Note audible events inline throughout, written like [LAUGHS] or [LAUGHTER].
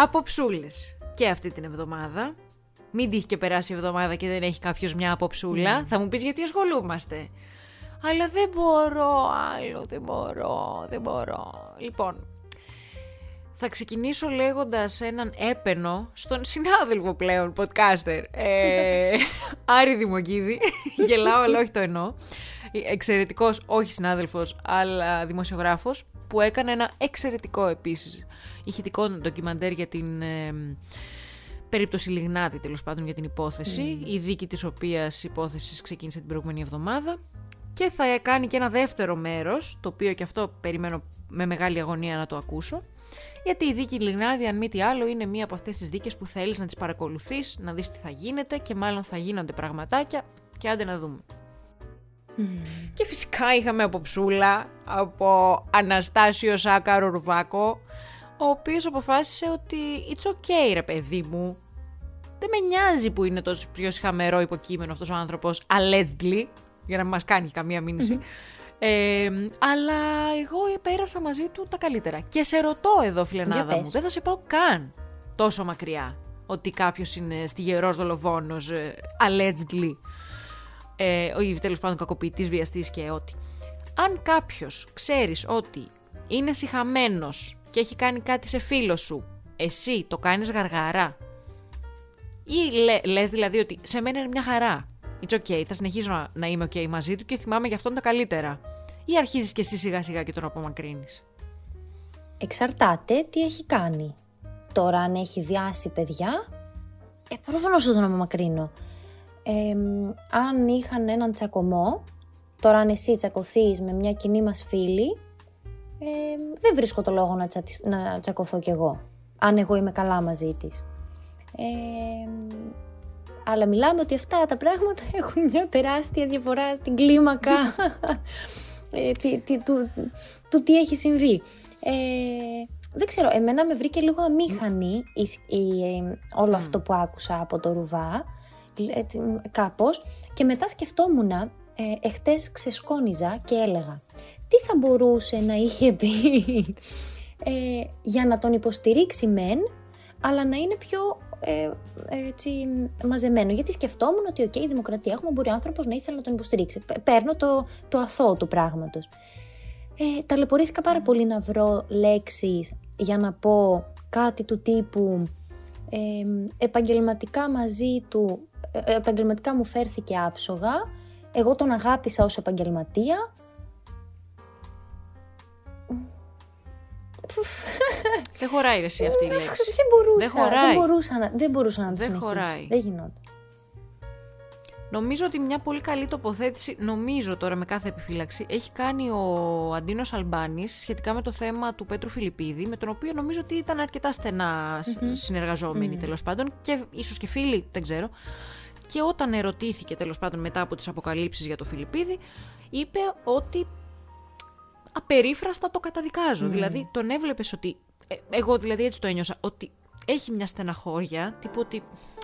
Απόψούλες και αυτή την εβδομάδα. Μην τύχει και περάσει η εβδομάδα και δεν έχει κάποιος μια αποψούλα. Θα μου πεις γιατί ασχολούμαστε. Αλλά δεν μπορώ άλλο, δεν μπορώ, δεν μπορώ. Λοιπόν, θα ξεκινήσω λέγοντας έναν έπαινο στον συνάδελφο πλέον podcaster, ε, [LAUGHS] Άρη Δημοκίδη. [LAUGHS] Γελάω, αλλά όχι το εννοώ. Εξαιρετικός, όχι συνάδελφος, αλλά δημοσιογράφος, που έκανε ένα εξαιρετικό επίσης ηχητικό ντοκιμαντέρ για την ε, περίπτωση Λιγνάδη, τέλος πάντων για την υπόθεση, η δίκη της οποίας υπόθεσης ξεκίνησε την προηγούμενη εβδομάδα. Και θα κάνει και ένα δεύτερο μέρος, το οποίο και αυτό περιμένω με μεγάλη αγωνία να το ακούσω, γιατί η δίκη Λιγνάδη, αν μη τι άλλο, είναι μία από αυτές τις δίκες που θέλεις να τις παρακολουθείς, να δεις τι θα γίνεται και μάλλον θα γίνονται πραγματάκια και άντε να δούμε. Και φυσικά είχαμε από ψούλα, από Αναστάσιο Σάκαρο Ρουβάκο, ο οποίος αποφάσισε ότι it's okay ρε παιδί μου, δεν με νοιάζει που είναι τόσο πιο χαμερό υποκείμενο αυτός ο άνθρωπος, allegedly, για να μην μας κάνει καμία ε, αλλά εγώ πέρασα μαζί του τα καλύτερα. Και σε ρωτώ εδώ, φιλενάδα μου, δεν θα σε πάω καν τόσο μακριά ότι κάποιος είναι στιγερός δολοφόνος, ε, allegedly, ε, ή τέλος πάντων κακοποιητής, βιαστής και ό,τι. Αν κάποιος ξέρεις ότι είναι συχαμένος και έχει κάνει κάτι σε φίλο σου, εσύ το κάνεις γαργαρά ή λε, λες δηλαδή ότι σε μένα είναι μια χαρά, it's okay, θα συνεχίζω να, είμαι ok μαζί του και θυμάμαι για αυτόν τα καλύτερα. Ή αρχίζεις και εσύ σιγά σιγά και τον απομακρύνεις; Εξαρτάται τι έχει κάνει. Τώρα αν έχει βιάσει παιδιά, ε, προφανώς θα τον απομακρύνω. Ε, αν είχαν έναν τσακωμό, τώρα αν εσύ τσακωθείς με μια κοινή μας φίλη, ε, δεν βρίσκω το λόγο να, τσα, να τσακωθώ κι εγώ, αν εγώ είμαι καλά μαζί της. Ε, αλλά μιλάμε ότι αυτά τα πράγματα [LAUGHS] έχουν μια τεράστια διαφορά στην κλίμακα [LAUGHS] ε, τι, τι, του, του, τι έχει συμβεί. Ε, δεν ξέρω, εμένα με βρήκε λίγο αμήχανη η, όλο αυτό που άκουσα από το Ρουβά, έτσι, κάπως, και μετά σκεφτόμουν, ε, εχθές ξεσκόνιζα και έλεγα, τι θα μπορούσε να είχε πει ε, για να τον υποστηρίξει μεν, αλλά να είναι πιο ε, έτσι, μαζεμένο. Γιατί σκεφτόμουν ότι, OK, η δημοκρατία έχουμε, μπορεί άνθρωπος να ήθελε να τον υποστηρίξει. Παίρνω το, το αθώο του πράγματος. Ε, ταλαιπωρήθηκα πάρα πολύ να βρω λέξεις για να πω κάτι του τύπου ε, επαγγελματικά μαζί του, ε, επαγγελματικά μου φέρθηκε άψογα, εγώ τον αγάπησα ως επαγγελματία, Δεν χωράει εσύ αυτή η λέξη. Δεν μπορούσα, δεν, δεν μπορούσα, να, δεν μπορούσα να το δεν Χωράει. Δεν γινόταν. Νομίζω ότι μια πολύ καλή τοποθέτηση, νομίζω τώρα με κάθε επιφύλαξη, έχει κάνει ο Αντίνος Αλμπάνης σχετικά με το θέμα του Πέτρου Φιλιππίδη, με τον οποίο νομίζω ότι ήταν αρκετά στενά mm-hmm. συνεργαζόμενοι mm. τέλος πάντων και ίσως και φίλοι, δεν ξέρω. Και όταν ερωτήθηκε τέλος πάντων μετά από τις αποκαλύψεις για το Φιλιππίδη, είπε ότι απερίφραστα το καταδικάζω. Mm. Δηλαδή, τον έβλεπες ότι. Ε, εγώ δηλαδή έτσι το ένιωσα. Ότι έχει μια στεναχώρια. Τύπου ότι.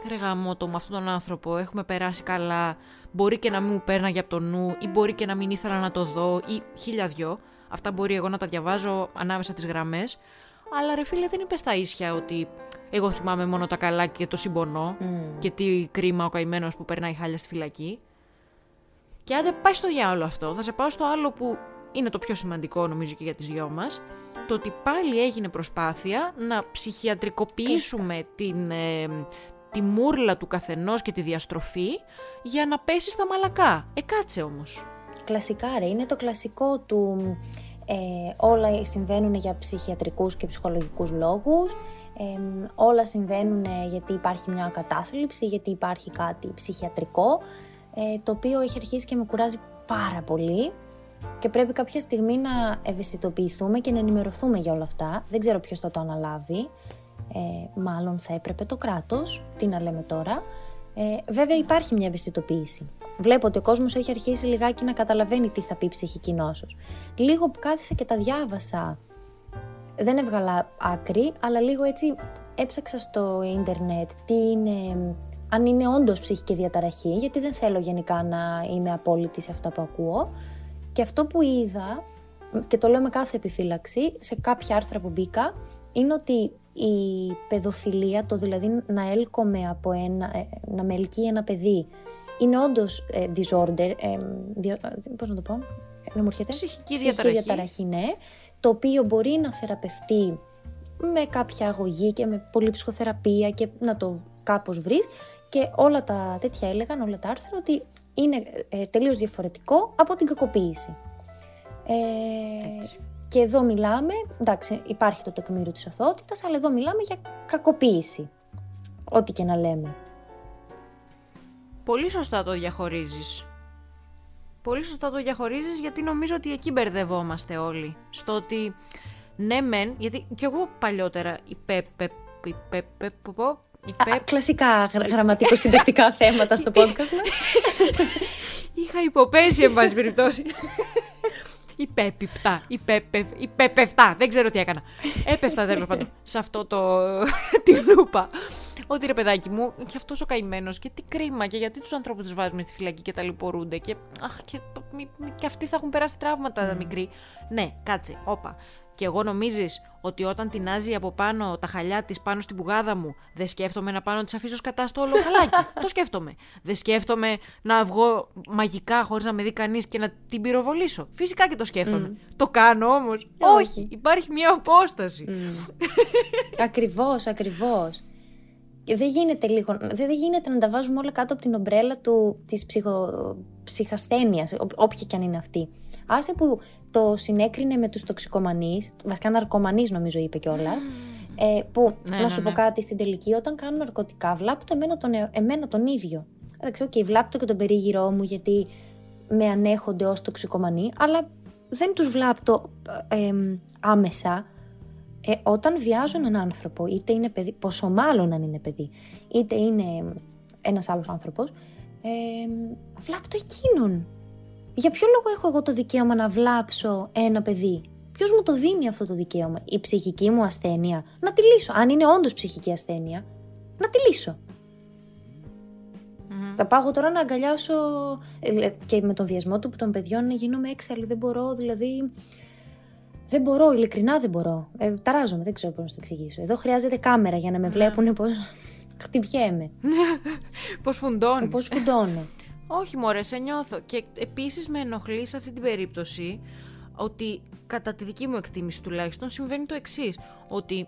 Ρε το με αυτόν τον άνθρωπο έχουμε περάσει καλά. Μπορεί και να μην μου πέρναγε από το νου, ή μπορεί και να μην ήθελα να το δω, ή χίλια δυο. Αυτά μπορεί εγώ να τα διαβάζω ανάμεσα τις γραμμές. Αλλά ρε φίλε, δεν είπες στα ίσια ότι εγώ θυμάμαι μόνο τα καλά και το συμπονώ mm. και τι κρίμα ο καημένος που περνάει χάλια στη φυλακή. Και αν δεν πάει στο διάολο αυτό, θα σε πάω στο άλλο που είναι το πιο σημαντικό νομίζω και για τις δυο μας, το ότι πάλι έγινε προσπάθεια να ψυχιατρικοποιήσουμε την, ε, τη μούρλα του καθενός και τη διαστροφή για να πέσει στα μαλακά. Ε, κάτσε όμως. Κλασικά ρε, είναι το κλασικό του ε, όλα συμβαίνουν για ψυχιατρικούς και ψυχολογικούς λόγους, ε, όλα συμβαίνουν γιατί υπάρχει μια κατάθλιψη, γιατί υπάρχει κάτι ψυχιατρικό, ε, το οποίο έχει αρχίσει και με κουράζει πάρα πολύ και πρέπει κάποια στιγμή να ευαισθητοποιηθούμε και να ενημερωθούμε για όλα αυτά. Δεν ξέρω ποιος θα το αναλάβει. Ε, μάλλον θα έπρεπε το κράτος, τι να λέμε τώρα. Ε, βέβαια υπάρχει μια ευαισθητοποίηση. Βλέπω ότι ο κόσμος έχει αρχίσει λιγάκι να καταλαβαίνει τι θα πει ψυχική νόσος. Λίγο που κάθισα και τα διάβασα, δεν έβγαλα άκρη, αλλά λίγο έτσι έψαξα στο ίντερνετ τι είναι, αν είναι όντως ψυχική διαταραχή, γιατί δεν θέλω γενικά να είμαι απόλυτη σε αυτά που ακούω. Και αυτό που είδα, και το λέω με κάθε επιφύλαξη, σε κάποια άρθρα που μπήκα, είναι ότι η παιδοφιλία, το δηλαδή να έλκομαι από ένα, ε, να με ελκύει ένα παιδί, είναι όντως ε, disorder, ε, διο, πώς να το πω, δεν μου έρχεται. Ψυχική διαταραχή. διαταραχή, ναι, το οποίο μπορεί να θεραπευτεί με κάποια αγωγή και με πολλή ψυχοθεραπεία και να το κάπως βρεις και όλα τα τέτοια έλεγαν, όλα τα άρθρα ότι είναι ε, τελείως διαφορετικό από την κακοποίηση. Ε, και εδώ μιλάμε, εντάξει υπάρχει το τεκμήριο της αθωότητας, αλλά εδώ μιλάμε για κακοποίηση, ό,τι και να λέμε. Πολύ σωστά το διαχωρίζεις. Πολύ σωστά το διαχωρίζεις γιατί νομίζω ότι εκεί μπερδευόμαστε όλοι. Στο ότι ναι μεν, γιατί κι εγώ παλιότερα υπέπε, [LAUGHS] [LAUGHS] υπέπε, υπέ... Κλασικά γραμματικο-συντακτικά θέματα στο podcast μας. Είχα υποπέσει, εν πάση περιπτώσει. Υπέπιπτα, υπέπεφτα, δεν ξέρω τι έκανα. Έπεφτα τέλο πάντων [LAUGHS] σε αυτό το. [LAUGHS] τη λούπα. Ότι ρε παιδάκι μου, και αυτός ο καημένος και τι κρίμα και γιατί τους ανθρώπους τους βάζουμε στη φυλακή και ταλαιπωρούνται και, αχ, και, και αυτοί θα έχουν περάσει τραύματα mm. μικροί. Ναι, κάτσε, όπα. Και εγώ νομίζεις ότι όταν τεινάζει από πάνω τα χαλιά της πάνω στην πουγάδα μου, δεν σκέφτομαι να πάνω της αφήσω κατά στο όλο χαλάκι. [LAUGHS] το σκέφτομαι. Δεν σκέφτομαι να βγω μαγικά χωρίς να με δει κανείς και να την πυροβολήσω. Φυσικά και το σκέφτομαι. Το κάνω όμως. Όχι. Υπάρχει μια απόσταση. Mm. [LAUGHS] ακριβώς, ακριβώς. Δεν γίνεται, λίγο, δεν γίνεται να τα βάζουμε όλα κάτω από την ομπρέλα του, της ψυχο, ψυχασθένειας, όποια κι αν είναι αυτή. Άσε που το συνέκρινε με τους τοξικομανείς, βασικά ναρκωμανείς νομίζω είπε κιόλας. Ε, που, ναι, να ναι, σου πω ναι. κάτι, στην τελική όταν κάνω ναρκωτικά βλάπτω εμένα τον, εμένα τον ίδιο. Δεν ξέρω, okay, βλάπτω και τον περίγυρό μου γιατί με ανέχονται ως τοξικομανοί, αλλά δεν τους βλάπτω ε, άμεσα. Ε, όταν βιάζω έναν άνθρωπο, είτε είναι παιδί, πόσο μάλλον αν είναι παιδί, είτε είναι ένας άλλος άνθρωπος, ε, βλάπτω εκείνον. Για ποιο λόγο έχω εγώ το δικαίωμα να βλάψω ένα παιδί; Ποιος μου το δίνει αυτό το δικαίωμα, η ψυχική μου ασθένεια; Να τη λύσω. Αν είναι όντως ψυχική ασθένεια, να τη λύσω. Mm-hmm. Θα πάω τώρα να αγκαλιάσω. Ε, και με τον βιασμό του των παιδιών γίνομαι έξαλλη. Δεν μπορώ, δηλαδή. Δεν μπορώ, ειλικρινά δεν μπορώ. Ε, ταράζομαι, δεν ξέρω πώς να το εξηγήσω. Εδώ χρειάζεται κάμερα για να με βλέπουν πώς. [LAUGHS] Χτυπιέμαι. [LAUGHS] πώς φουντώνεις. Πώς φουντώνω. [LAUGHS] Όχι μωρέ, σε νιώθω. Και επίσης με ενοχλεί σε αυτή την περίπτωση ότι κατά τη δική μου εκτίμηση τουλάχιστον συμβαίνει το εξής. Ότι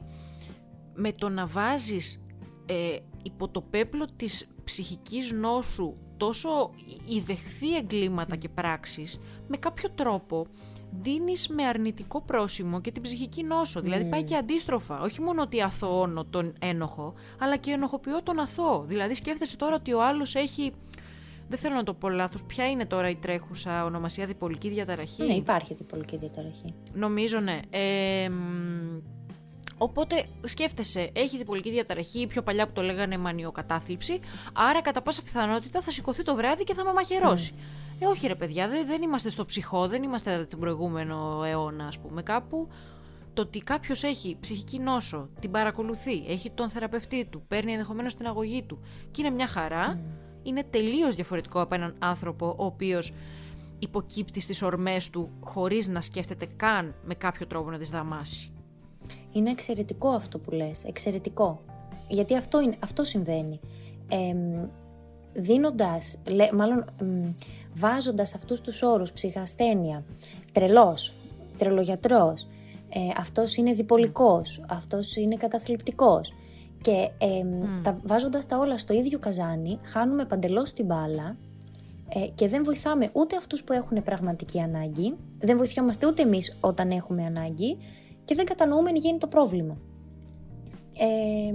με το να βάζεις ε, υπό το πέπλο της ψυχικής νόσου τόσο ιδεχθεί εγκλήματα και πράξεις, με κάποιο τρόπο δίνεις με αρνητικό πρόσημο και την ψυχική νόσο. Δηλαδή πάει και αντίστροφα. Όχι μόνο ότι αθωώνω τον ένοχο, αλλά και ενοχοποιώ τον αθώο. Δηλαδή σκέφτεσαι τώρα ότι ο άλλος έχει δεν θέλω να το πω λάθος. Ποια είναι τώρα η τρέχουσα ονομασία διπολική διαταραχή; Ναι, υπάρχει διπολική διαταραχή. Νομίζω ναι. Ε, Οπότε σκέφτεσαι, έχει διπολική διαταραχή, πιο παλιά που το λέγανε μανιοκατάθλιψη, άρα κατά πάσα πιθανότητα θα σηκωθεί το βράδυ και θα με μαχαιρώσει. Mm. Ε, όχι ρε παιδιά, δεν, δεν είμαστε στο ψυχό, δεν είμαστε τον προηγούμενο αιώνα, ας πούμε. Κάπου το ότι κάποιος έχει ψυχική νόσο, την παρακολουθεί, έχει τον θεραπευτή του, παίρνει ενδεχομένως την αγωγή του και είναι μια χαρά είναι τελείως διαφορετικό από έναν άνθρωπο ο οποίος υποκύπτει στις ορμές του χωρίς να σκέφτεται καν με κάποιο τρόπο να τις δαμάσει. Είναι εξαιρετικό αυτό που λες, εξαιρετικό. Γιατί αυτό, είναι, αυτό συμβαίνει. Ε, δίνοντας, λέ, μάλλον ε, βάζοντας αυτούς τους όρους, ψυχασθένεια, τρελός, τρελογιατρός, ε, αυτός είναι διπολικός, αυτός είναι καταθλιπτικός, και ε, τα, βάζοντας τα όλα στο ίδιο καζάνι, χάνουμε παντελώς την μπάλα ε, και δεν βοηθάμε ούτε αυτούς που έχουν πραγματική ανάγκη, δεν βοηθιόμαστε ούτε εμείς όταν έχουμε ανάγκη και δεν κατανοούμε εν γίνει το πρόβλημα. Ε,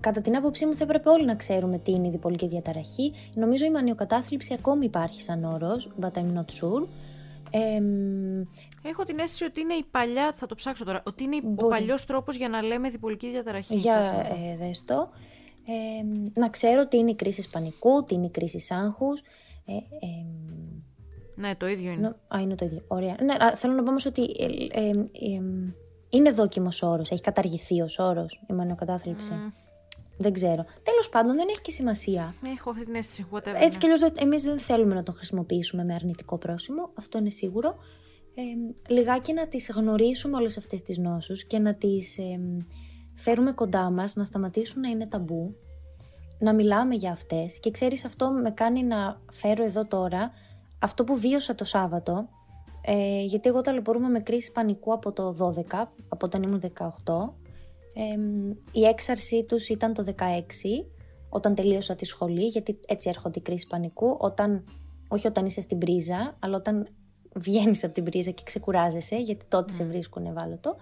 κατά την άποψή μου θα έπρεπε όλοι να ξέρουμε τι είναι η διπολική διαταραχή. Νομίζω η μανιοκατάθλιψη ακόμη υπάρχει σαν όρος, but I'm not sure. Έχω την αίσθηση ότι είναι η παλιά, θα το ψάξω τώρα, ότι είναι μπορεί. ο παλιός τρόπος για να λέμε διπολική διαταραχή. Για ε, δες το. να ξέρω τι είναι η κρίση πανικού, τι είναι η κρίση άγχους. Ε, ναι, το ίδιο είναι. α, είναι το ίδιο. Ωραία. Ναι, θέλω να πω όμως ότι ε, είναι δόκιμος όρος, έχει καταργηθεί ως όρος η μανιοκατάθλιψη. Δεν ξέρω. Τέλος πάντων, δεν έχει και σημασία. Έχω αυτή την αίσθηση. Whatever, Έτσι κι αλλιώς εμείς δεν θέλουμε να τον χρησιμοποιήσουμε με αρνητικό πρόσημο. Αυτό είναι σίγουρο. Ε, λιγάκι να τις γνωρίσουμε όλες αυτές τις νόσους και να τις, φέρουμε κοντά μας, να σταματήσουν να είναι ταμπού, να μιλάμε για αυτές και ξέρεις αυτό με κάνει να φέρω εδώ τώρα αυτό που βίωσα το Σάββατο, ε, γιατί εγώ ταλαιπωρούμε με κρίση πανικού από το 12, από όταν ήμουν 18. Ε, η έξαρσή τους ήταν το 16, όταν τελείωσα τη σχολή, γιατί έτσι έρχονται οι κρίση πανικού, όταν, όχι όταν είσαι στην πρίζα, αλλά όταν βγαίνεις από την πρίζα και ξεκουράζεσαι, γιατί τότε σε βρίσκουν ευάλωτο.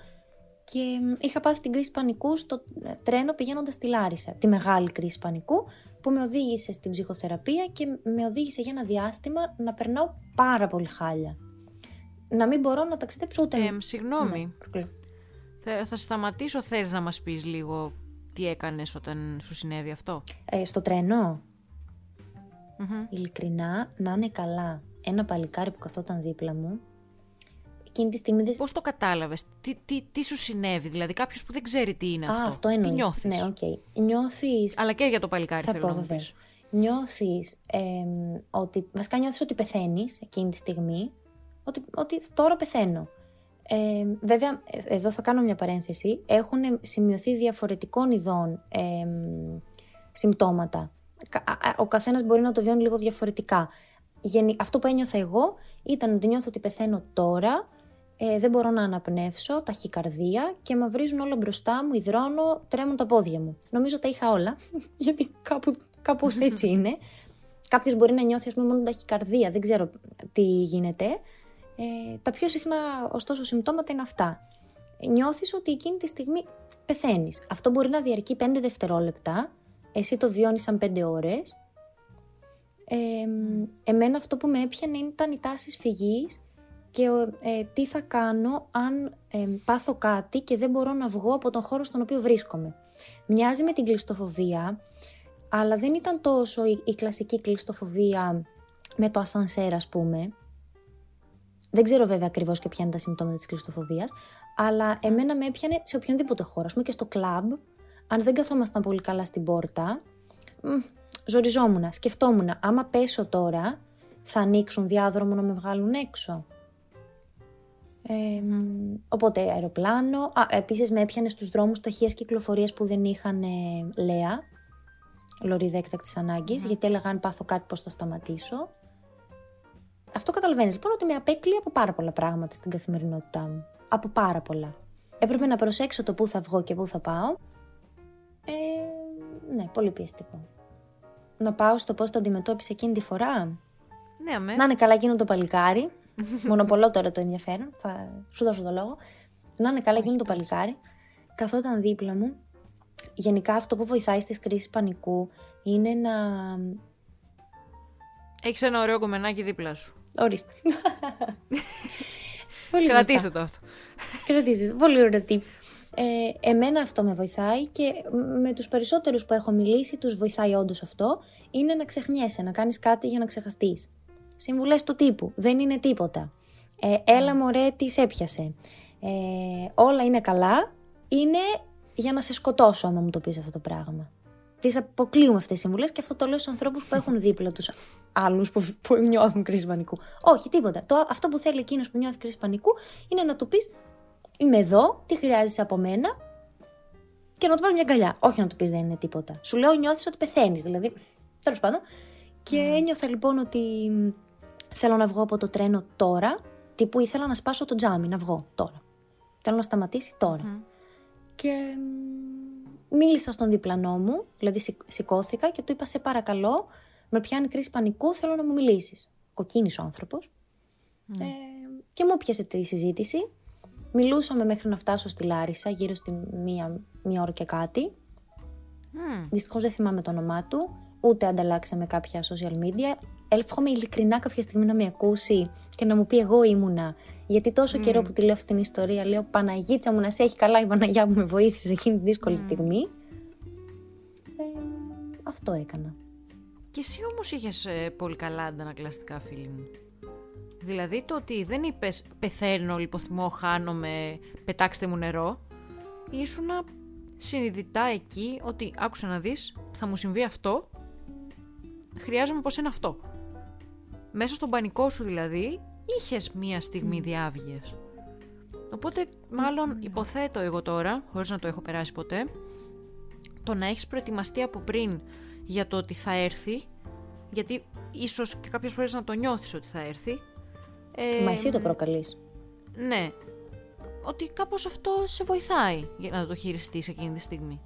Και είχα πάθει την κρίση πανικού στο ε, τρένο πηγαίνοντας στη Λάρισα. Τη μεγάλη κρίση πανικού που με οδήγησε στην ψυχοθεραπεία και με οδήγησε για ένα διάστημα να περνάω πάρα πολύ χάλια. Να μην μπορώ να ταξιδέψω ούτε. Ε, συγγνώμη. Ναι, θα, θα σταματήσω. Θες να μας πεις λίγο τι έκανες όταν σου συνέβη αυτό; Ε, στο τρένο. Ειλικρινά, να είναι καλά. Ένα παλικάρι που καθόταν δίπλα μου εκείνη τη στιγμή. Πώς το κατάλαβες, τι, τι, τι σου συνέβη, Δηλαδή κάποιος που δεν ξέρει τι είναι αυτό. αυτό εννοείς. Τι νιώθεις; Ναι, OK. Okay. Νιώθει. Αλλά και για το παλικάρι θα θέλω πω, να βέβαια. Νιώθεις ε, ότι. Βασικά νιώθεις ότι πεθαίνεις εκείνη τη στιγμή. Ότι, ότι τώρα πεθαίνω. Ε, βέβαια, εδώ θα κάνω μια παρένθεση. Έχουν σημειωθεί διαφορετικών ειδών ε, συμπτώματα. Ο καθένας μπορεί να το βιώνει λίγο διαφορετικά. Αυτό που ένιωθα εγώ ήταν ότι νιώθω ότι πεθαίνω τώρα ε, δεν μπορώ να αναπνεύσω, ταχυκαρδία και με βρίζουν όλα μπροστά μου, υδρώνω, τρέμουν τα πόδια μου. Νομίζω τα είχα όλα, [LAUGHS] γιατί κάπου, κάπως έτσι [LAUGHS] είναι. Κάποιος μπορεί να νιώθει, ας πούμε, μόνο ταχυκαρδία, δεν ξέρω τι γίνεται. Ε, τα πιο συχνά, ωστόσο, συμπτώματα είναι αυτά. Νιώθεις ότι εκείνη τη στιγμή πεθαίνεις. Αυτό μπορεί να διαρκεί 5 δευτερόλεπτα, εσύ το βιώνεις σαν 5 ώρες. Ε, εμένα αυτό που με έπιανε ήταν οι τάσεις φυγής και ε, τι θα κάνω αν ε, πάθω κάτι και δεν μπορώ να βγω από τον χώρο στον οποίο βρίσκομαι. Μοιάζει με την κλειστοφοβία, αλλά δεν ήταν τόσο η, η κλασική κλειστοφοβία με το ασανσέρ ας πούμε. Δεν ξέρω βέβαια ακριβώς και ποια είναι τα συμπτώματα της κλειστοφοβίας, αλλά εμένα με έπιανε σε οποιονδήποτε χώρο, ας πούμε και στο κλαμπ, αν δεν καθόμασταν πολύ καλά στην πόρτα, ζοριζόμουν, σκεφτόμουν, άμα πέσω τώρα, θα ανοίξουν διάδρομο να με βγάλουν έξω. Ε, οπότε αεροπλάνο. Α, επίσης με έπιανε στους δρόμους ταχείας κυκλοφορίας που δεν είχαν ε, λέα, λωρίδα έκτακτης ανάγκης, γιατί έλεγα αν πάθω κάτι πώς θα σταματήσω. Αυτό καταλαβαίνεις λοιπόν ότι με απέκλει από πάρα πολλά πράγματα στην καθημερινότητά μου. Από πάρα πολλά. Έπρεπε να προσέξω το πού θα βγω και πού θα πάω. Ε, ναι, πολύ πιεστικό. Να πάω στο πώς το αντιμετώπισε εκείνη τη φορά. Ναι, αμέ. Να είναι καλά εκείνο το παλικάρι [LAUGHS] Μονοπολώ τώρα το ενδιαφέρον, θα σου δώσω το λόγο. Να είναι καλά εκείνο το παλικάρι. Καθόταν δίπλα μου. Γενικά αυτό που βοηθάει στις κρίσεις πανικού είναι να... Έχεις ένα ωραίο κομμενάκι δίπλα σου. Ορίστε. [LAUGHS] Πολύ Κρατήστε το αυτό. Κρατήστε Πολύ ωραίο tip. Ε, εμένα αυτό με βοηθάει και με τους περισσότερους που έχω μιλήσει τους βοηθάει όντως αυτό είναι να ξεχνιέσαι, να κάνεις κάτι για να ξεχαστείς. Συμβουλές του τύπου. Δεν είναι τίποτα. Ε, έλα mm. μωρέ, τι έπιασε. Ε, όλα είναι καλά. Είναι για να σε σκοτώσω άμα μου το πεις αυτό το πράγμα. Τις αποκλείουμε αυτές τις συμβουλές και αυτό το λέω στους ανθρώπους που έχουν δίπλα τους άλλους που, που νιώθουν κρίση πανικού. Όχι, τίποτα. Το, αυτό που θέλει εκείνος που νιώθει κρίση πανικού είναι να του πεις: Είμαι εδώ, τι χρειάζεσαι από μένα και να του πάρει μια αγκαλιά. Όχι να του πεις: Δεν είναι τίποτα. Σου λέω: Νιώθεις ότι πεθαίνεις. Δηλαδή, τέλος πάντων. Και mm. ένιωθα λοιπόν ότι Θέλω να βγω από το τρένο τώρα, τύπου ήθελα να σπάσω το τζάμι, να βγω τώρα. Θέλω να σταματήσει τώρα. Και μίλησα στον διπλανό μου, δηλαδή σηκώθηκα και του είπα σε παρακαλώ, με πιάνει κρίση πανικού, θέλω να μου μιλήσεις. Κοκκίνησε ο άνθρωπος. Ε, και μου πιάσε τη συζήτηση. Μιλούσαμε μέχρι να φτάσω στη Λάρισα, γύρω στη μία, μία ώρα και κάτι. Mm. Δυστυχώς δεν θυμάμαι το όνομά του, ούτε ανταλλάξαμε κάποια social media εύχομαι ειλικρινά κάποια στιγμή να με ακούσει και να μου πει εγώ ήμουνα. Γιατί τόσο καιρό που τη λέω αυτή την ιστορία, λέω Παναγίτσα μου να σε έχει καλά η Παναγιά που με βοήθησε σε εκείνη τη δύσκολη στιγμή. Ε, αυτό έκανα. Και εσύ όμως είχες ε, πολύ καλά αντανακλαστικά φίλοι μου. Δηλαδή το ότι δεν είπες πεθαίνω, λιποθυμώ, χάνομαι, πετάξτε μου νερό. Ήσουν συνειδητά εκεί ότι άκουσα να δεις, θα μου συμβεί αυτό, χρειάζομαι πως είναι αυτό μέσα στον πανικό σου δηλαδή, είχες μία στιγμή διάβγειας. Οπότε, μάλλον υποθέτω εγώ τώρα, χωρίς να το έχω περάσει ποτέ, το να έχεις προετοιμαστεί από πριν για το ότι θα έρθει, γιατί ίσως και κάποιες φορές να το νιώθεις ότι θα έρθει. Μα εσύ το προκαλείς. Ναι. Ότι κάπως αυτό σε βοηθάει για να το χειριστείς εκείνη τη στιγμή.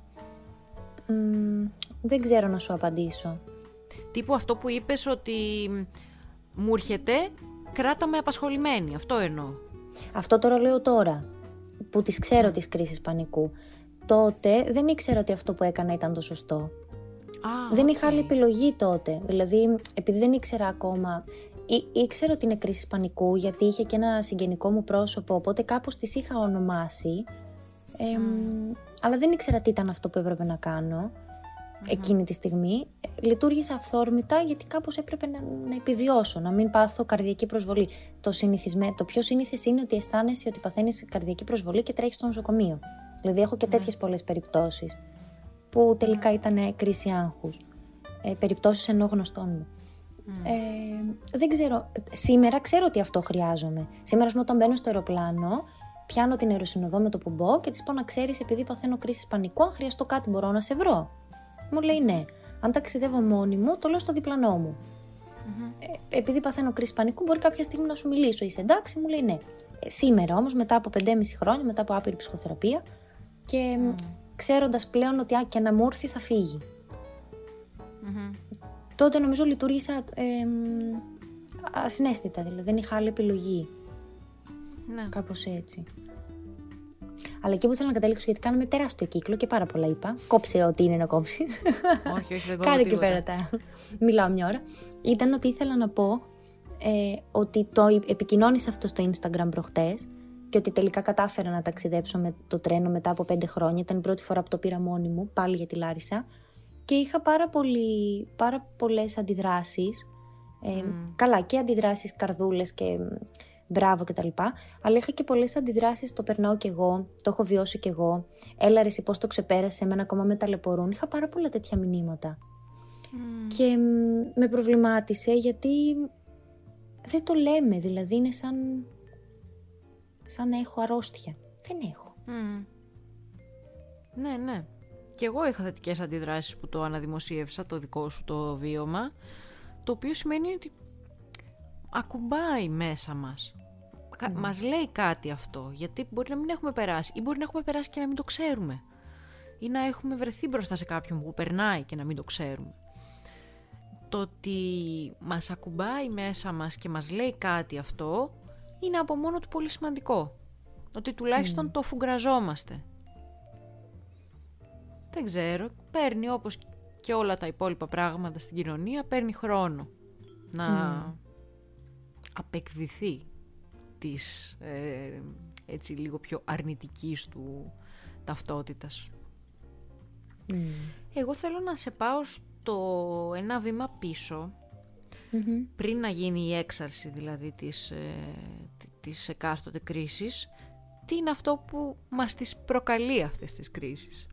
δεν ξέρω να σου απαντήσω. Τύπου αυτό που είπες ότι μου έρχεται, κράτα με απασχολημένη. Αυτό εννοώ. Αυτό τώρα λέω τώρα, που τις ξέρω τις κρίσεις πανικού. Τότε δεν ήξερα ότι αυτό που έκανα ήταν το σωστό. Α, δεν οκ. είχα άλλη επιλογή τότε. Δηλαδή, επειδή δεν ήξερα ακόμα. Ή, ήξερα ότι είναι κρίση πανικού, γιατί είχε και ένα συγγενικό μου πρόσωπο, οπότε κάπως τις είχα ονομάσει. Εμ, Αλλά δεν ήξερα τι ήταν αυτό που έπρεπε να κάνω εκείνη τη στιγμή. Ε, Λειτούργησα αυθόρμητα γιατί κάπως έπρεπε να, να επιβιώσω, να μην πάθω καρδιακή προσβολή. Το, συνηθισμέ, το πιο σύνηθες είναι ότι αισθάνεσαι ότι παθαίνεις καρδιακή προσβολή και τρέχεις στο νοσοκομείο. Δηλαδή έχω και τέτοιες πολλές περιπτώσεις που τελικά ήταν κρίση άγχους. Ε, περιπτώσεις ενώ γνωστών μου. Ε, δεν ξέρω. Σήμερα ξέρω ότι αυτό χρειάζομαι. Σήμερα, ας πούμε, όταν μπαίνω στο αεροπλάνο, πιάνω την αεροσυνοδό με το που μπω και της πω να ξέρεις, επειδή παθαίνω κρίση πανικού, αν χρειαστώ κάτι μπορώ να σε βρω. Μου λέει ναι. Αν ταξιδεύω μόνη μου, το λέω στο διπλανό μου. Ε, επειδή παθαίνω κρίση πανικού, μπορεί κάποια στιγμή να σου μιλήσω. Είσαι εντάξει, μου λέει ναι. Ε, σήμερα όμως, μετά από 5,5 χρόνια, μετά από άπειρη ψυχοθεραπεία και mm. ξέροντας πλέον ότι α, και να μου έρθει θα φύγει. Τότε νομίζω λειτουργήσα ε, ασυναίσθητα, δηλαδή δεν είχα άλλη επιλογή. Ναι. Κάπως έτσι. Αλλά εκεί που θέλω να καταλήξω, γιατί κάναμε τεράστιο κύκλο και πάρα πολλά είπα. Κόψε ό,τι είναι να κόψεις. όχι, όχι, δεν κόβω Κάνε εκεί τίποτα. πέρα τα. Μιλάω μια ώρα. Ήταν ότι ήθελα να πω ε, ότι το επικοινώνησα αυτό στο Instagram προχτές και ότι τελικά κατάφερα να ταξιδέψω με το τρένο μετά από πέντε χρόνια. Ήταν η πρώτη φορά που το πήρα μόνη μου, πάλι για τη Λάρισα. Και είχα πάρα, πολύ, πάρα πολλές αντιδράσεις. Ε, Καλά, και αντιδράσεις καρδούλες και μ, μπράβο και τα λοιπά, αλλά είχα και πολλές αντιδράσεις, το περνάω κι εγώ, το έχω βιώσει κι εγώ, έλα ρε εσύ πώς το ξεπέρασε, εμένα ακόμα με ταλαιπωρούν, είχα πάρα πολλά τέτοια μηνύματα. Και μ, με προβλημάτισε γιατί δεν το λέμε, δηλαδή είναι σαν, σαν να έχω αρρώστια. Δεν έχω. Μμμ. Ναι, ναι. Και εγώ είχα θετικές αντιδράσεις που το αναδημοσίευσα, το δικό σου το βίωμα, το οποίο σημαίνει ότι ακουμπάει μέσα μας. Κα- Μας λέει κάτι αυτό, γιατί μπορεί να μην έχουμε περάσει ή μπορεί να έχουμε περάσει και να μην το ξέρουμε. Ή να έχουμε βρεθεί μπροστά σε κάποιον που περνάει και να μην το ξέρουμε. Το ότι μας ακουμπάει μέσα μας και μας λέει κάτι αυτό, είναι από μόνο του πολύ σημαντικό. Ότι τουλάχιστον το φουγκραζόμαστε. Δεν ξέρω, παίρνει όπως και όλα τα υπόλοιπα πράγματα στην κοινωνία, παίρνει χρόνο να απεκδηθεί της ε, έτσι λίγο πιο αρνητικής του ταυτότητας. Εγώ θέλω να σε πάω στο ένα βήμα πίσω, πριν να γίνει η έξαρση δηλαδή της, ε, τη- της εκάστοτε κρίσης, τι είναι αυτό που μας τις προκαλεί αυτές τις κρίσεις;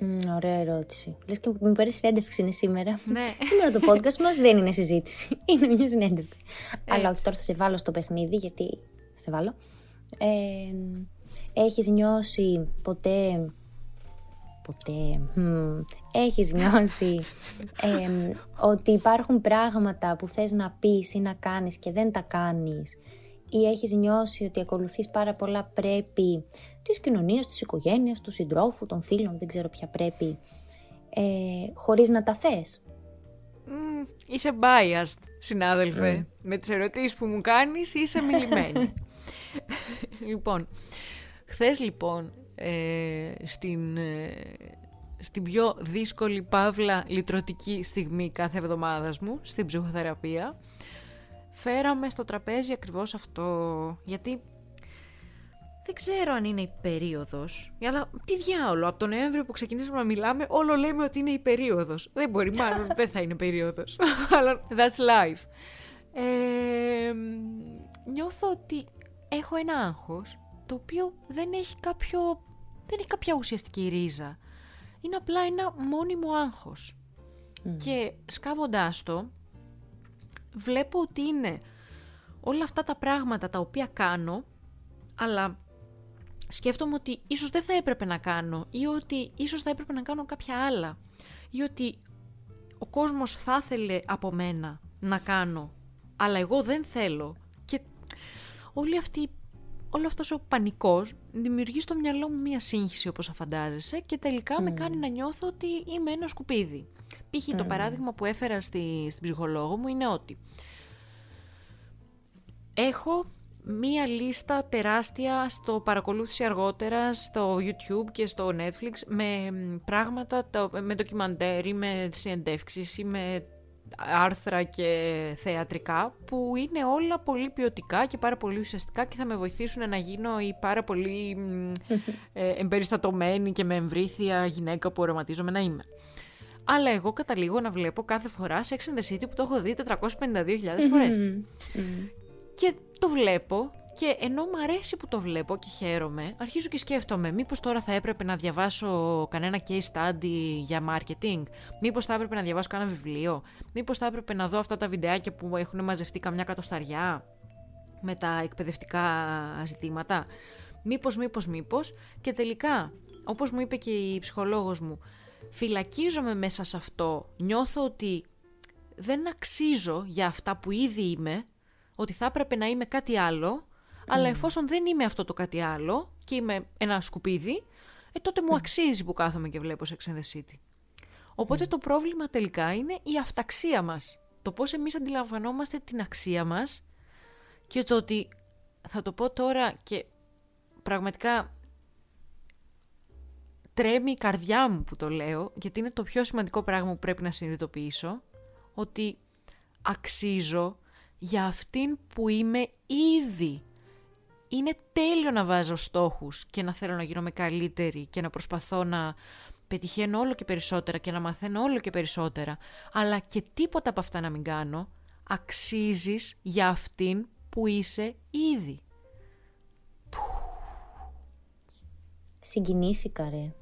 Μμ, ωραία ερώτηση. Λες και μου παίρνεις συνέντευξη είναι σήμερα. Ναι. σήμερα το podcast μας δεν είναι συζήτηση. [LAUGHS] Είναι μια συνέντευξη. Αλλά όχι, τώρα θα σε βάλω στο παιχνίδι, γιατί θα σε βάλω. Ε, έχεις νιώσει ποτέ... Ποτέ... μμ, έχεις νιώσει [LAUGHS] ε, ότι υπάρχουν πράγματα που θες να πεις ή να κάνεις και δεν τα κάνεις; Ή έχεις νιώσει ότι ακολουθείς πάρα πολλά πρέπει της κοινωνίας, της οικογένειας, του συντρόφου, των φίλων, δεν ξέρω ποια πρέπει, ε, χωρίς να τα θες; Μμ, είσαι biased, συνάδελφε. Με τις ερωτήσεις που μου κάνεις είσαι μιλημένη. [LAUGHS] λοιπόν, χθες λοιπόν, ε, στην, ε, στην πιο δύσκολη παύλα λυτρωτική στιγμή κάθε εβδομάδας μου, στην ψυχοθεραπεία, φέραμε στο τραπέζι ακριβώς αυτό, γιατί δεν ξέρω αν είναι η περίοδος, αλλά τι διάολο, από τον Νοέμβριο που ξεκινήσαμε να μιλάμε, όλο λέμε ότι είναι η περίοδος. Δεν μπορεί, μάλλον [LAUGHS] δεν θα είναι περίοδος, [LAUGHS] αλλά that's life. Ε, νιώθω ότι έχω ένα άγχος, το οποίο δεν έχει κάποιο, δεν έχει κάποια ουσιαστική ρίζα. Είναι απλά ένα μόνιμο άγχος. Και σκάβοντάς το, βλέπω ότι είναι όλα αυτά τα πράγματα τα οποία κάνω αλλά σκέφτομαι ότι ίσως δεν θα έπρεπε να κάνω ή ότι ίσως θα έπρεπε να κάνω κάποια άλλα ή ότι ο κόσμος θα ήθελε από μένα να κάνω, αλλά εγώ δεν θέλω. Και όλη αυτή, όλο αυτός ο πανικός δημιουργεί στο μυαλό μου μία σύγχυση όπως θα φαντάζεσαι και τελικά με κάνει να νιώθω ότι είμαι ένα σκουπίδι. Π.χ. το παράδειγμα που έφερα στη, στην ψυχολόγο μου είναι ότι έχω μία λίστα τεράστια στο παρακολούθηση αργότερα στο YouTube και στο Netflix με πράγματα, με ντοκιμαντέρι, με συνεντεύξεις ή με άρθρα και θεατρικά που είναι όλα πολύ ποιοτικά και πάρα πολύ ουσιαστικά και θα με βοηθήσουν να γίνω η πάρα πολύ [LAUGHS] ε, εμπεριστατωμένη και με εμβρήθεια γυναίκα που οραματίζομαι να είμαι. Αλλά εγώ καταλήγω να βλέπω κάθε φορά Sex and the City που το έχω δει 452.000 φορές. Και το βλέπω και ενώ μου αρέσει που το βλέπω και χαίρομαι, αρχίζω και σκέφτομαι μήπως τώρα θα έπρεπε να διαβάσω κανένα case study για marketing, μήπως θα έπρεπε να διαβάσω κανένα βιβλίο, μήπως θα έπρεπε να δω αυτά τα βιντεάκια που έχουν μαζευτεί καμιά κατοσταριά με τα εκπαιδευτικά ζητήματα; Μήπως, μήπως, μήπως; Και τελικά, όπως μου είπε και η ψυχολόγος μου, φυλακίζομαι μέσα σε αυτό, νιώθω ότι δεν αξίζω για αυτά που ήδη είμαι, ότι θα έπρεπε να είμαι κάτι άλλο, αλλά εφόσον δεν είμαι αυτό το κάτι άλλο και είμαι ένα σκουπίδι, ε, τότε μου αξίζει που κάθομαι και βλέπω Sex and the City. Οπότε το πρόβλημα τελικά είναι η αυταξία μας. Το πώς εμείς αντιλαμβανόμαστε την αξία μας και το ότι, θα το πω τώρα και πραγματικά τρέμει η καρδιά μου που το λέω, γιατί είναι το πιο σημαντικό πράγμα που πρέπει να συνειδητοποιήσω, ότι αξίζω για αυτήν που είμαι ήδη. Είναι τέλειο να βάζω στόχους και να θέλω να γίνομαι καλύτερη και να προσπαθώ να πετυχαίνω όλο και περισσότερα και να μαθαίνω όλο και περισσότερα. Αλλά και τίποτα από αυτά να μην κάνω, αξίζεις για αυτήν που είσαι ήδη. Συγκινήθηκα ρε.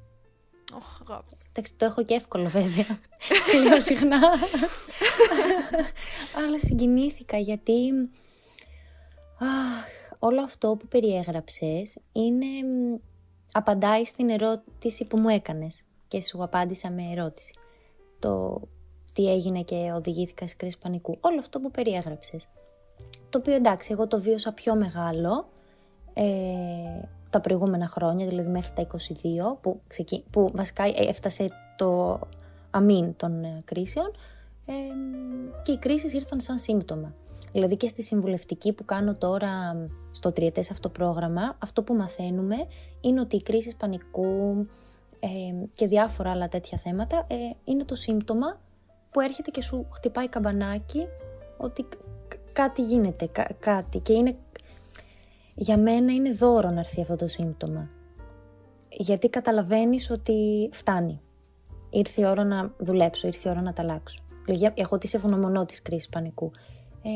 Oh, Εντάξει, το έχω και εύκολο βέβαια. [LAUGHS] Λέω συχνά. [LAUGHS] Αλλά συγκινήθηκα γιατί αχ, όλο αυτό που περιέγραψες είναι απαντάει στην ερώτηση που μου έκανες και σου απάντησα με ερώτηση. Το τι έγινε και οδηγήθηκα σε κρίση πανικού. Όλο αυτό που περιέγραψες. Το οποίο εντάξει, εγώ το βίωσα πιο μεγάλο. Ε, τα προηγούμενα χρόνια, δηλαδή μέχρι τα 22, που, ξεκι... που βασικά έφτασε το αμήν των ε, κρίσεων ε, και οι κρίσεις ήρθαν σαν σύμπτωμα. Δηλαδή και στη συμβουλευτική που κάνω τώρα στο τριετές αυτό πρόγραμμα, αυτό που μαθαίνουμε είναι ότι οι κρίσεις πανικού ε, και διάφορα άλλα τέτοια θέματα ε, είναι το σύμπτωμα που έρχεται και σου χτυπάει καμπανάκι ότι κάτι γίνεται, κάτι και είναι για μένα είναι δώρο να έρθει αυτό το σύμπτωμα. Γιατί καταλαβαίνεις ότι φτάνει. Ήρθε η ώρα να δουλέψω, ήρθε η ώρα να τα αλλάξω. Δηλαδή, έχω τη ευγνωμονώ τη κρίση πανικού. Ε,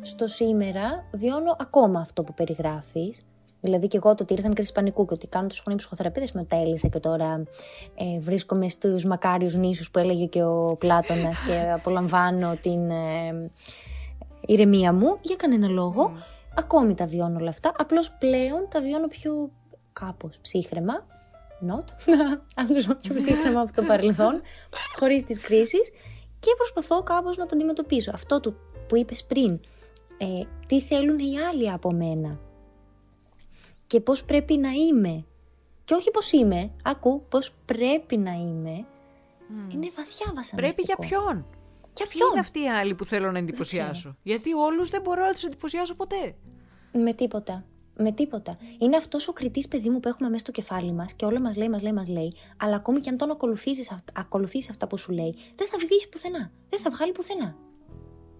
στο σήμερα βιώνω ακόμα αυτό που περιγράφεις. Δηλαδή και εγώ το ότι ήρθαν κρίση πανικού και ότι κάνω τους χρόνο ψυχοθεραπείας με τέλεισα και τώρα ε, βρίσκομαι στους μακάριους νήσους που έλεγε και ο Πλάτωνας και [LAUGHS] απολαμβάνω την ε, ηρεμία μου για κανένα λόγο. Ακόμη τα βιώνω όλα αυτά, απλώς πλέον τα βιώνω πιο κάπως ψύχρεμα, not, [LAUGHS] αλλά πιο ψύχρεμα από το παρελθόν, [LAUGHS] χωρίς τις κρίσεις και προσπαθώ κάπως να το αντιμετωπίσω. Αυτό του που είπες πριν, ε, τι θέλουν οι άλλοι από μένα και πώς πρέπει να είμαι. Και όχι πώς είμαι, ακού, πώς πρέπει να είμαι, είναι βαθιά βασανιστικό. Πρέπει για ποιον; Για ποιον. είναι αυτοί οι άλλοι που θέλω να εντυπωσιάσω; Γιατί όλους δεν μπορώ να τους εντυπωσιάσω ποτέ. Με τίποτα. Με τίποτα. Είναι αυτός ο κριτής παιδί μου που έχουμε μέσα στο κεφάλι μας και όλα μας λέει, μας λέει, μας λέει. Αλλά ακόμη και αν τον ακολουθήσεις αυτά που σου λέει, δεν θα βγεις πουθενά. Δεν θα βγάλει πουθενά.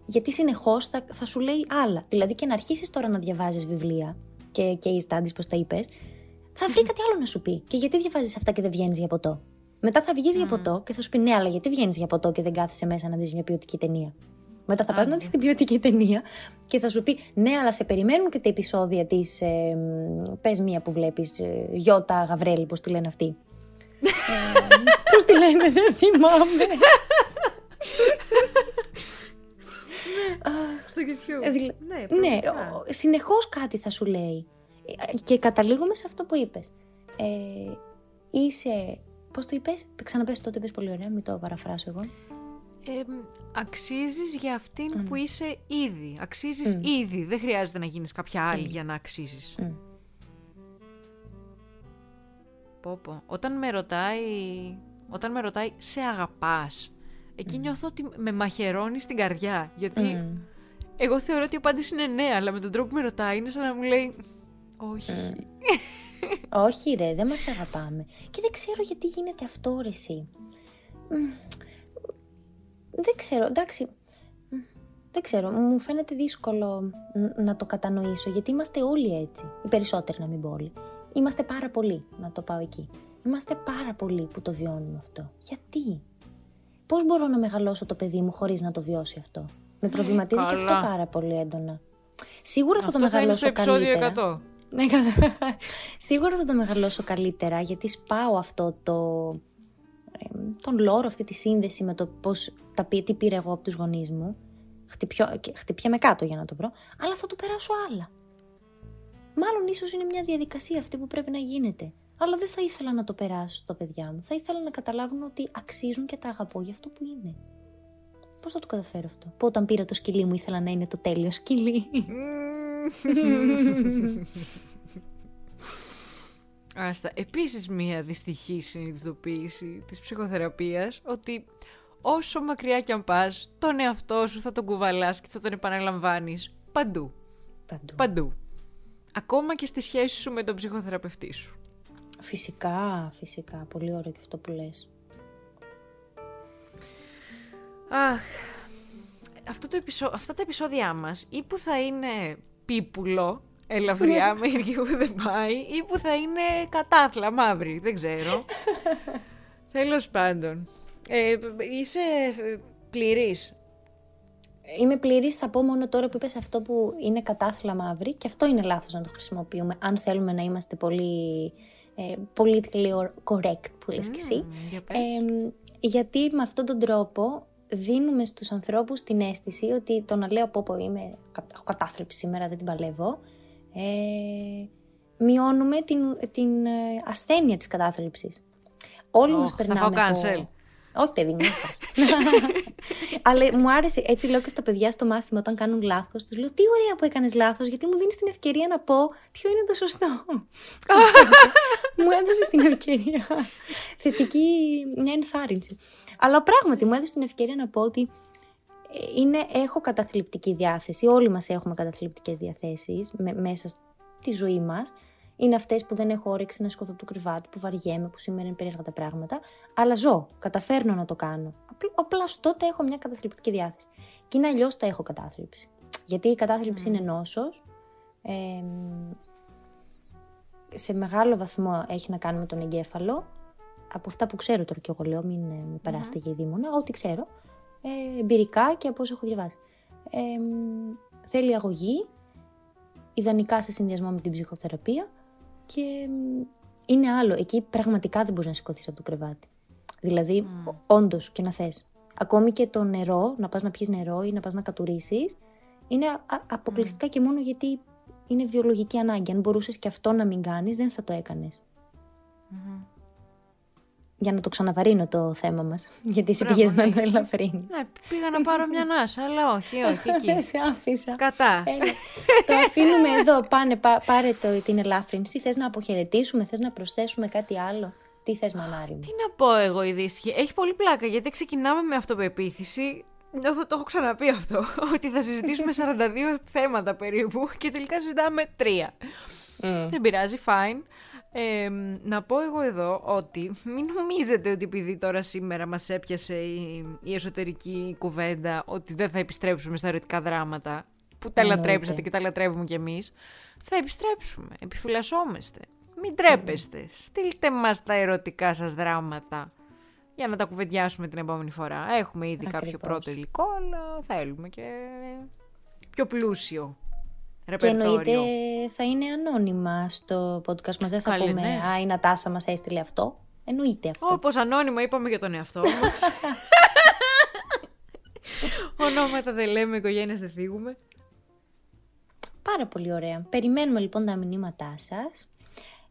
Γιατί συνεχώς θα, θα σου λέει άλλα. Δηλαδή και να αρχίσεις τώρα να διαβάζεις βιβλία και, και οι studies, πώς τα είπες, θα βρει κάτι άλλο να σου πει. Και γιατί διαβάζεις αυτά και δεν βγαίνεις για ποτό. Μετά θα βγεις για ποτό και θα σου πει ναι, αλλά γιατί βγαίνεις για ποτό και δεν κάθεσαι μέσα να δεις μια ποιοτική ταινία. Μετά θα πας να δεις την ποιοτική ταινία και θα σου πει ναι, αλλά σε περιμένουν και τα επεισόδια της. Ε, Πες μία που βλέπεις, ε, Γιώτα Γαβρέλη, πώς τη λένε αυτή. ε, [LAUGHS] πώς τη λένε, δεν θυμάμαι. [LAUGHS] Στο YouTube. Ε, ναι, συνεχώς κάτι θα σου λέει. Ε, Και καταλήγουμε σε αυτό που είπες. Ε, είσαι, πώς το είπες, ξαναπες το, το είπες πολύ ωραία, μην το παραφράσω εγώ. Ε, αξίζεις για αυτήν που είσαι ήδη. Αξίζεις ήδη. Δεν χρειάζεται να γίνεις κάποια άλλη για να αξίζεις. Μμ. Πω, πω. Όταν με ρωτάει, όταν με ρωτάει σε αγαπάς, εκεί νιώθω ότι με μαχαιρώνει στην καρδιά. Γιατί Μμ. εγώ θεωρώ ότι η απάντηση είναι ναι, αλλά με τον τρόπο που με ρωτάει είναι σαν να μου λέει όχι. [LAUGHS] Όχι ρε, δεν μας αγαπάμε. Και δεν ξέρω γιατί γίνεται αυτό ρε εσύ. Μμ, Δεν ξέρω, εντάξει. Μ, Δεν ξέρω, μου φαίνεται δύσκολο ν- να το κατανοήσω, γιατί είμαστε όλοι έτσι. Οι περισσότεροι να μην πω όλοι. Είμαστε πάρα πολλοί, να το πάω εκεί. Είμαστε πάρα πολλοί που το βιώνουμε αυτό. Γιατί; Πώς μπορώ να μεγαλώσω το παιδί μου χωρίς να το βιώσει αυτό; Με προβληματίζει και αυτό καλά. πάρα πολύ έντονα. Σίγουρα θα το Αυτό θα είναι μεγαλώσω στο επεισόδιο καλύτερα. 100. Ναι, κατά- Σίγουρα θα το μεγαλώσω καλύτερα γιατί σπάω αυτό το. ε, τον λόρο, αυτή τη σύνδεση με το πώς τα, πή- τι πήρα εγώ από τους γονείς μου. Χτυπιώ, και χτυπιέμαι κάτω για να το βρω, αλλά θα το περάσω άλλα. Μάλλον ίσως είναι μια διαδικασία αυτή που πρέπει να γίνεται. Αλλά δεν θα ήθελα να το περάσω στα παιδιά μου. Θα ήθελα να καταλάβουν ότι αξίζουν και τα αγαπώ για αυτό που είναι. Πώς θα το καταφέρω αυτό; Που όταν πήρα το σκυλί μου ήθελα να είναι το τέλειο σκυλί. [LAUGHS] Άστα. Επίσης μία δυστυχή συνειδητοποίηση της ψυχοθεραπείας ότι όσο μακριά κι αν πας, τον εαυτό σου θα τον κουβαλάς και θα τον επαναλαμβάνεις παντού. Παντού. Παντού. Ακόμα και στη σχέση σου με τον ψυχοθεραπευτή σου. Φυσικά, φυσικά. Πολύ ωραίο και αυτό που λες. Αχ, αυτό το επεισο... αυτά τα επεισόδια μας ή που θα είναι πίπουλο, ελαφριά με ήρκη που δεν πάει, ή που θα είναι κατάθλα, μαύρη, δεν ξέρω. [LAUGHS] Τέλος πάντων. Ε, είσαι ε, πληρής. Είμαι πλήρης, θα πω μόνο τώρα που είπες αυτό που είναι κατάθλα μαύρη και αυτό είναι λάθος να το χρησιμοποιούμε αν θέλουμε να είμαστε πολύ ε, politically correct που λες και εσύ. Μμμ, για πες. Ε, γιατί με αυτόν τον τρόπο δίνουμε στους ανθρώπους την αίσθηση ότι το να λέω πω πω είμαι, έχω κατάθλιψη σήμερα, δεν την παλεύω, ε, μειώνουμε την, την ε, ασθένεια της κατάθλιψης. Όλοι Ωχ, μας θα περνάμε φάω από... cancel. Όχι παιδί μου, δεν φας. Αλλά μου άρεσε, έτσι λέω και στα παιδιά στο μάθημα όταν κάνουν λάθος, τους λέω τι ωραία που έκανες λάθος γιατί μου δίνεις την ευκαιρία να πω ποιο είναι το σωστό. μου έδωσες την ευκαιρία. Θετική μια ενθάρρυνση. Αλλά πράγματι μου έδωσες την ευκαιρία να πω ότι ε, είναι, έχω καταθλιπτική διάθεση. Όλοι μας έχουμε καταθλιπτικές διαθέσεις με- μέσα στη ζωή μας. Είναι αυτές που δεν έχω όρεξη να σηκωθώ από το κρεβάτι, που βαριέμαι, που σήμερα είναι περίεργα τα πράγματα. Αλλά ζω, καταφέρνω να το κάνω. Απλ- Απλά τότε έχω μια καταθλιπτική διάθεση. Και είναι αλλιώς το έχω κατάθλιψη. Γιατί η κατάθλιψη είναι νόσος. Ε, σε μεγάλο βαθμό έχει να κάνει με τον εγκέφαλο. Από αυτά που ξέρω τώρα και εγώ λέω, μην ε, με περάσετε για δίμονα, ό,τι ξέρω. Ε, εμπειρικά και από όσο έχω διαβάσει. Ε, μ, θέλει αγωγή, ιδανικά σε συνδυασμό με την ψυχοθεραπεία και μ, είναι άλλο. Εκεί πραγματικά δεν μπορείς να σηκωθείς από το κρεβάτι. Δηλαδή, mm. όντως και να θες. Ακόμη και το νερό, να πας να πιεις νερό ή να πας να κατουρίσεις, είναι α- α- αποκλειστικά και μόνο γιατί είναι βιολογική ανάγκη. Αν μπορούσες και αυτό να μην κάνεις, δεν θα το έκανες. Για να το ξαναβαρύνω το θέμα μας. Γιατί εσύ Μπράβο, πήγες ναι, να το γιατί- ελαφρύνει. Ναι, πήγα να πάρω μια ανάσα, αλλά όχι, όχι, [LAUGHS] εκεί. Δεν σε άφησα. Σκατά. Έλα. το αφήνουμε εδώ. Πάνε, πά- πάρε το, την ελάφρυνση. Θες να αποχαιρετήσουμε, θες να προσθέσουμε κάτι άλλο. Τι θες, μανάρι μου; Τι να πω εγώ η δύστιχη. Έχει πολύ πλάκα γιατί ξεκινάμε με αυτοπεποίθηση. Νιώθω, το έχω ξαναπεί αυτό. [LAUGHS] Ότι θα συζητήσουμε 42 θέματα περίπου και τελικά συζητάμε τρία. Δεν πειράζει, fine. Ε, να πω εγώ εδώ ότι μην νομίζετε ότι επειδή τώρα σήμερα μας έπιασε η, η εσωτερική κουβέντα ότι δεν θα επιστρέψουμε στα ερωτικά δράματα που τα Εννοείται. λατρέψατε και τα λατρεύουμε κι εμείς θα επιστρέψουμε, επιφυλασσόμαστε μην τρέπεστε, στείλτε μας τα ερωτικά σας δράματα για να τα κουβεντιάσουμε την επόμενη φορά έχουμε ήδη κάποιο Ακριβώς. πρώτο υλικό αλλά θέλουμε και πιο πλούσιο Και ρεπερτόριο εννοείται θα είναι ανώνυμα στο podcast μας. Δεν θα Καλή, πούμε ναι. «Α, η Νατάσα μας έστειλε αυτό». Εννοείται αυτό. Όπως ανώνυμα είπαμε για τον εαυτό μας. [LAUGHS] Ονόματα δεν λέμε, οικογένειες δεν θίγουμε. Πάρα πολύ ωραία. Περιμένουμε λοιπόν τα μηνύματά σας.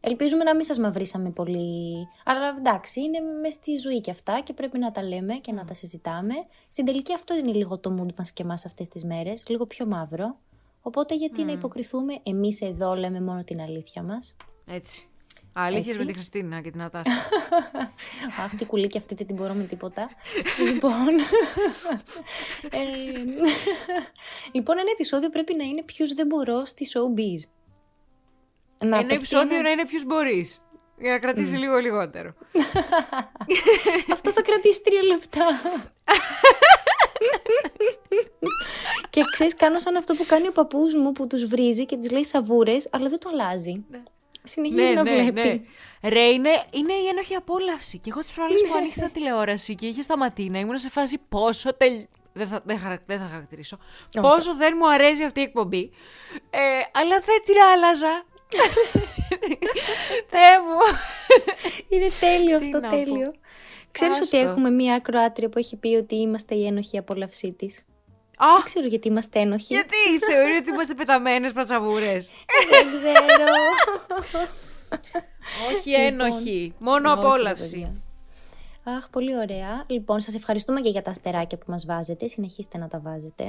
Ελπίζουμε να μην σας μαυρίσαμε πολύ. Αλλά εντάξει, είναι μες στη ζωή και αυτά και πρέπει να τα λέμε και να τα συζητάμε. Στην τελική αυτό είναι λίγο το mood μας και εμάς αυτές τις μέρες. Λίγο πιο μαύρο. Οπότε γιατί να υποκριθούμε, εμείς εδώ λέμε μόνο την αλήθεια μας. Έτσι. Αλήθειες με τη Χριστίνα και την Ατάσα. Αχ, τι κουλή και αυτή δεν την μπορώ με τίποτα. λοιπόν, [LAUGHS] ε, λοιπόν, ένα επεισόδιο πρέπει να είναι ποιους δεν μπορώ στη showbiz. Να Ένα απευθύνω- επεισόδιο να είναι ποιους μπορείς. Για να κρατήσει λίγο λιγότερο. [LAUGHS] Αυτό θα κρατήσει τρία λεπτά. [LAUGHS] και ξέρεις, κάνω σαν αυτό που κάνει ο παππούς μου που τους βρίζει και τις λέει σαβούρες, αλλά δεν το αλλάζει. Συνεχίζει να βλέπει. Ρε, είναι, είναι η ένοχη απόλαυση. Και εγώ τις προάλλες Ναι. που άνοιξα τηλεόραση και είχε σταματήνα, ήμουν σε φάση πόσο τελ... Δεν θα, δεν, χαρα- δεν θα χαρακτηρίσω. Πόσο δεν μου αρέσει αυτή η εκπομπή. Ε, αλλά δεν την άλλαζα. [LAUGHS] Θεέ μου. Είναι τέλειο Τι αυτό, να πω. τέλειο. Ξέρεις ότι Άστο. έχουμε μία ακροάτρια που έχει πει ότι είμαστε η ένοχη απόλαυσή της; Α, Δεν ξέρω γιατί είμαστε ένοχοι. γιατί; Θεωρεί ότι είμαστε πεταμένες πατσαβούρες. Δεν ξέρω. Όχι ένοχοι. Μόνο Όχι, ρε απόλαυση. παιδιά. Αχ, πολύ ωραία. Λοιπόν, σας ευχαριστούμε και για τα αστεράκια που μας βάζετε. Συνεχίστε να τα βάζετε.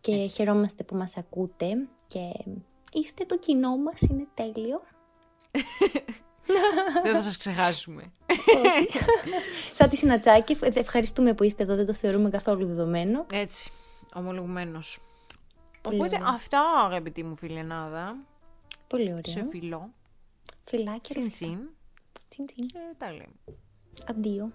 Και χαιρόμαστε που μας ακούτε. Και είστε το κοινό μας, είναι τέλειο. [LAUGHS] δεν θα σας ξεχάσουμε. Σαν τη Συνατσάκη, ε, ευχαριστούμε που είστε εδώ, δεν το θεωρούμε καθόλου δεδομένο. Έτσι, ομολογουμένος. Πολύ Οπότε ωραία. αυτά αγαπητή μου φιλενάδα, Πολύ ωραία. σε φιλό, Φιλάκια. ρε τσιν φιλά. τσιν Τσιν τσιν. και τα λέμε. Αντίο.